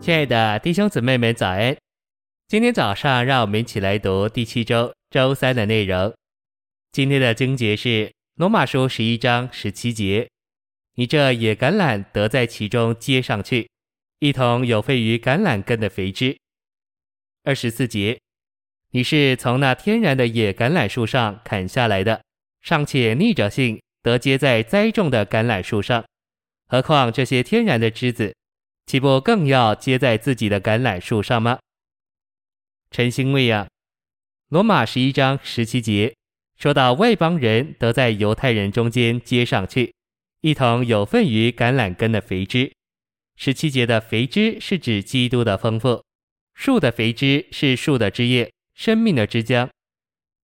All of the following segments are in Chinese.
亲爱的弟兄姊妹们，早安！今天早上，让我们一起来读第七周周三的内容。今天的经节是罗马书十一章十七节：“你这野橄榄得在其中接上去，一同有废于橄榄根的肥枝。”二十四节：“你是从那天然的野橄榄树上砍下来的，尚且逆着性得接在栽种的橄榄树上，何况这些天然的枝子，岂不更要接在自己的橄榄树上吗？”晨星喂养，罗马十一章十七节说到外邦人得在犹太人中间接上去，一同有份于橄榄根的肥枝。十七节的肥枝是指基督的丰富，树的肥枝是树的枝叶，生命的枝浆。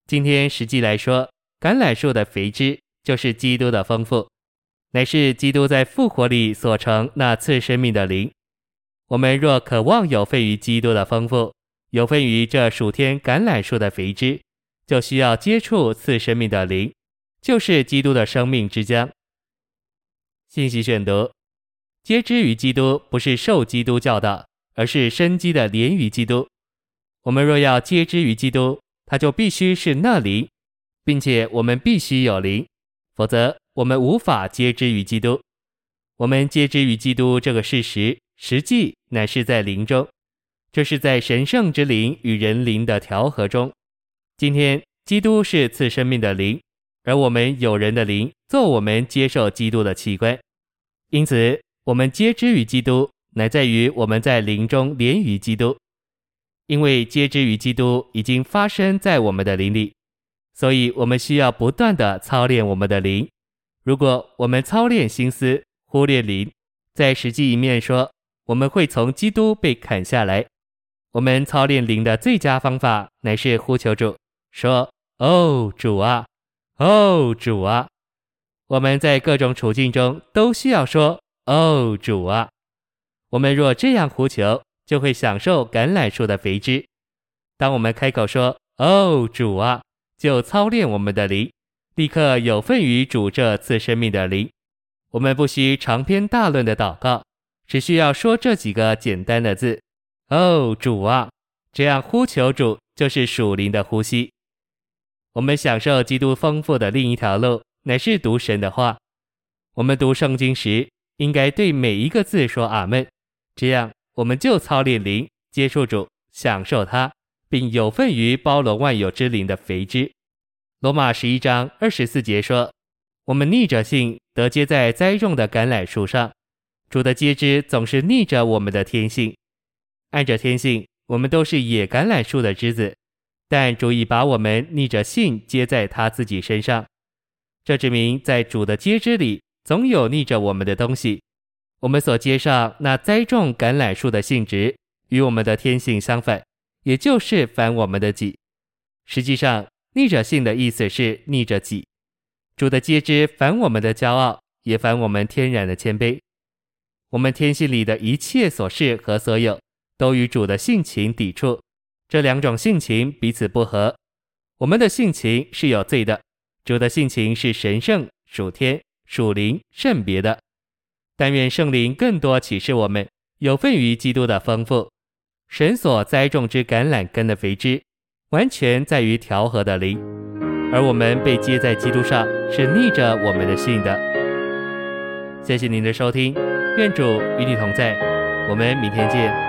今天实际来说，橄榄树的肥枝就是基督的丰富，乃是基督在复活里所成那次生命的灵。我们若渴望有份于基督的丰富，有份于这暑天橄榄树的肥枝，就需要接触赐生命的灵，就是基督的生命之江。信息选读：接枝于基督，不是受基督教的，而是生机的连于基督。我们若要接枝于基督，他就必须是那灵，并且我们必须有灵，否则我们无法接枝于基督。我们接枝于基督这个事实，实际乃是在灵中。这是在神圣之灵与人灵的调和中。今天，基督是赐生命的灵，而我们有人的灵做我们接受基督的器官。因此，我们接知于基督，乃在于我们在灵中连于基督。因为接知于基督已经发生在我们的灵里，所以我们需要不断地操练我们的灵。如果我们操练心思，忽略灵，在实际一面说，我们会从基督被砍下来。我们操练灵的最佳方法，乃是呼求主，说：“哦，主啊，哦，主啊！”我们在各种处境中都需要说：“哦，主啊！”我们若这样呼求，就会享受橄榄树的肥枝。当我们开口说：“哦，主啊！”就操练我们的灵，立刻有份于主这次生命的灵。我们不需长篇大论的祷告，只需要说这几个简单的字。哦，主啊，这样呼求主就是属灵的呼吸。我们享受基督丰富的另一条路，乃是读神的话。我们读圣经时，应该对每一个字说阿门。这样，我们就操练灵，接触主，享受他，并有份于包罗万有之灵的肥汁。罗马十一章二十四节说：“我们逆着性得接在栽种的橄榄树上。”主的接枝总是逆着我们的天性。按着天性，我们都是野橄榄树的枝子，但主已把我们逆着性接在他自己身上。这证明在主的接枝里，总有逆着我们的东西。我们所接上那栽种橄榄树的性质，与我们的天性相反，也就是反我们的己。实际上，逆着性的意思是逆着己。主的接枝反我们的骄傲，也反我们天然的谦卑。我们天性里的一切所是和所有。都与主的性情抵触，这两种性情彼此不合。我们的性情是有罪的，主的性情是神圣、属天、属灵、圣别的。但愿圣灵更多启示我们，有份于基督的丰富。神所栽种之橄榄根的肥枝，完全在于调和的灵，而我们被接在基督上，是逆着我们的性的。谢谢您的收听，愿主与你同在，我们明天见。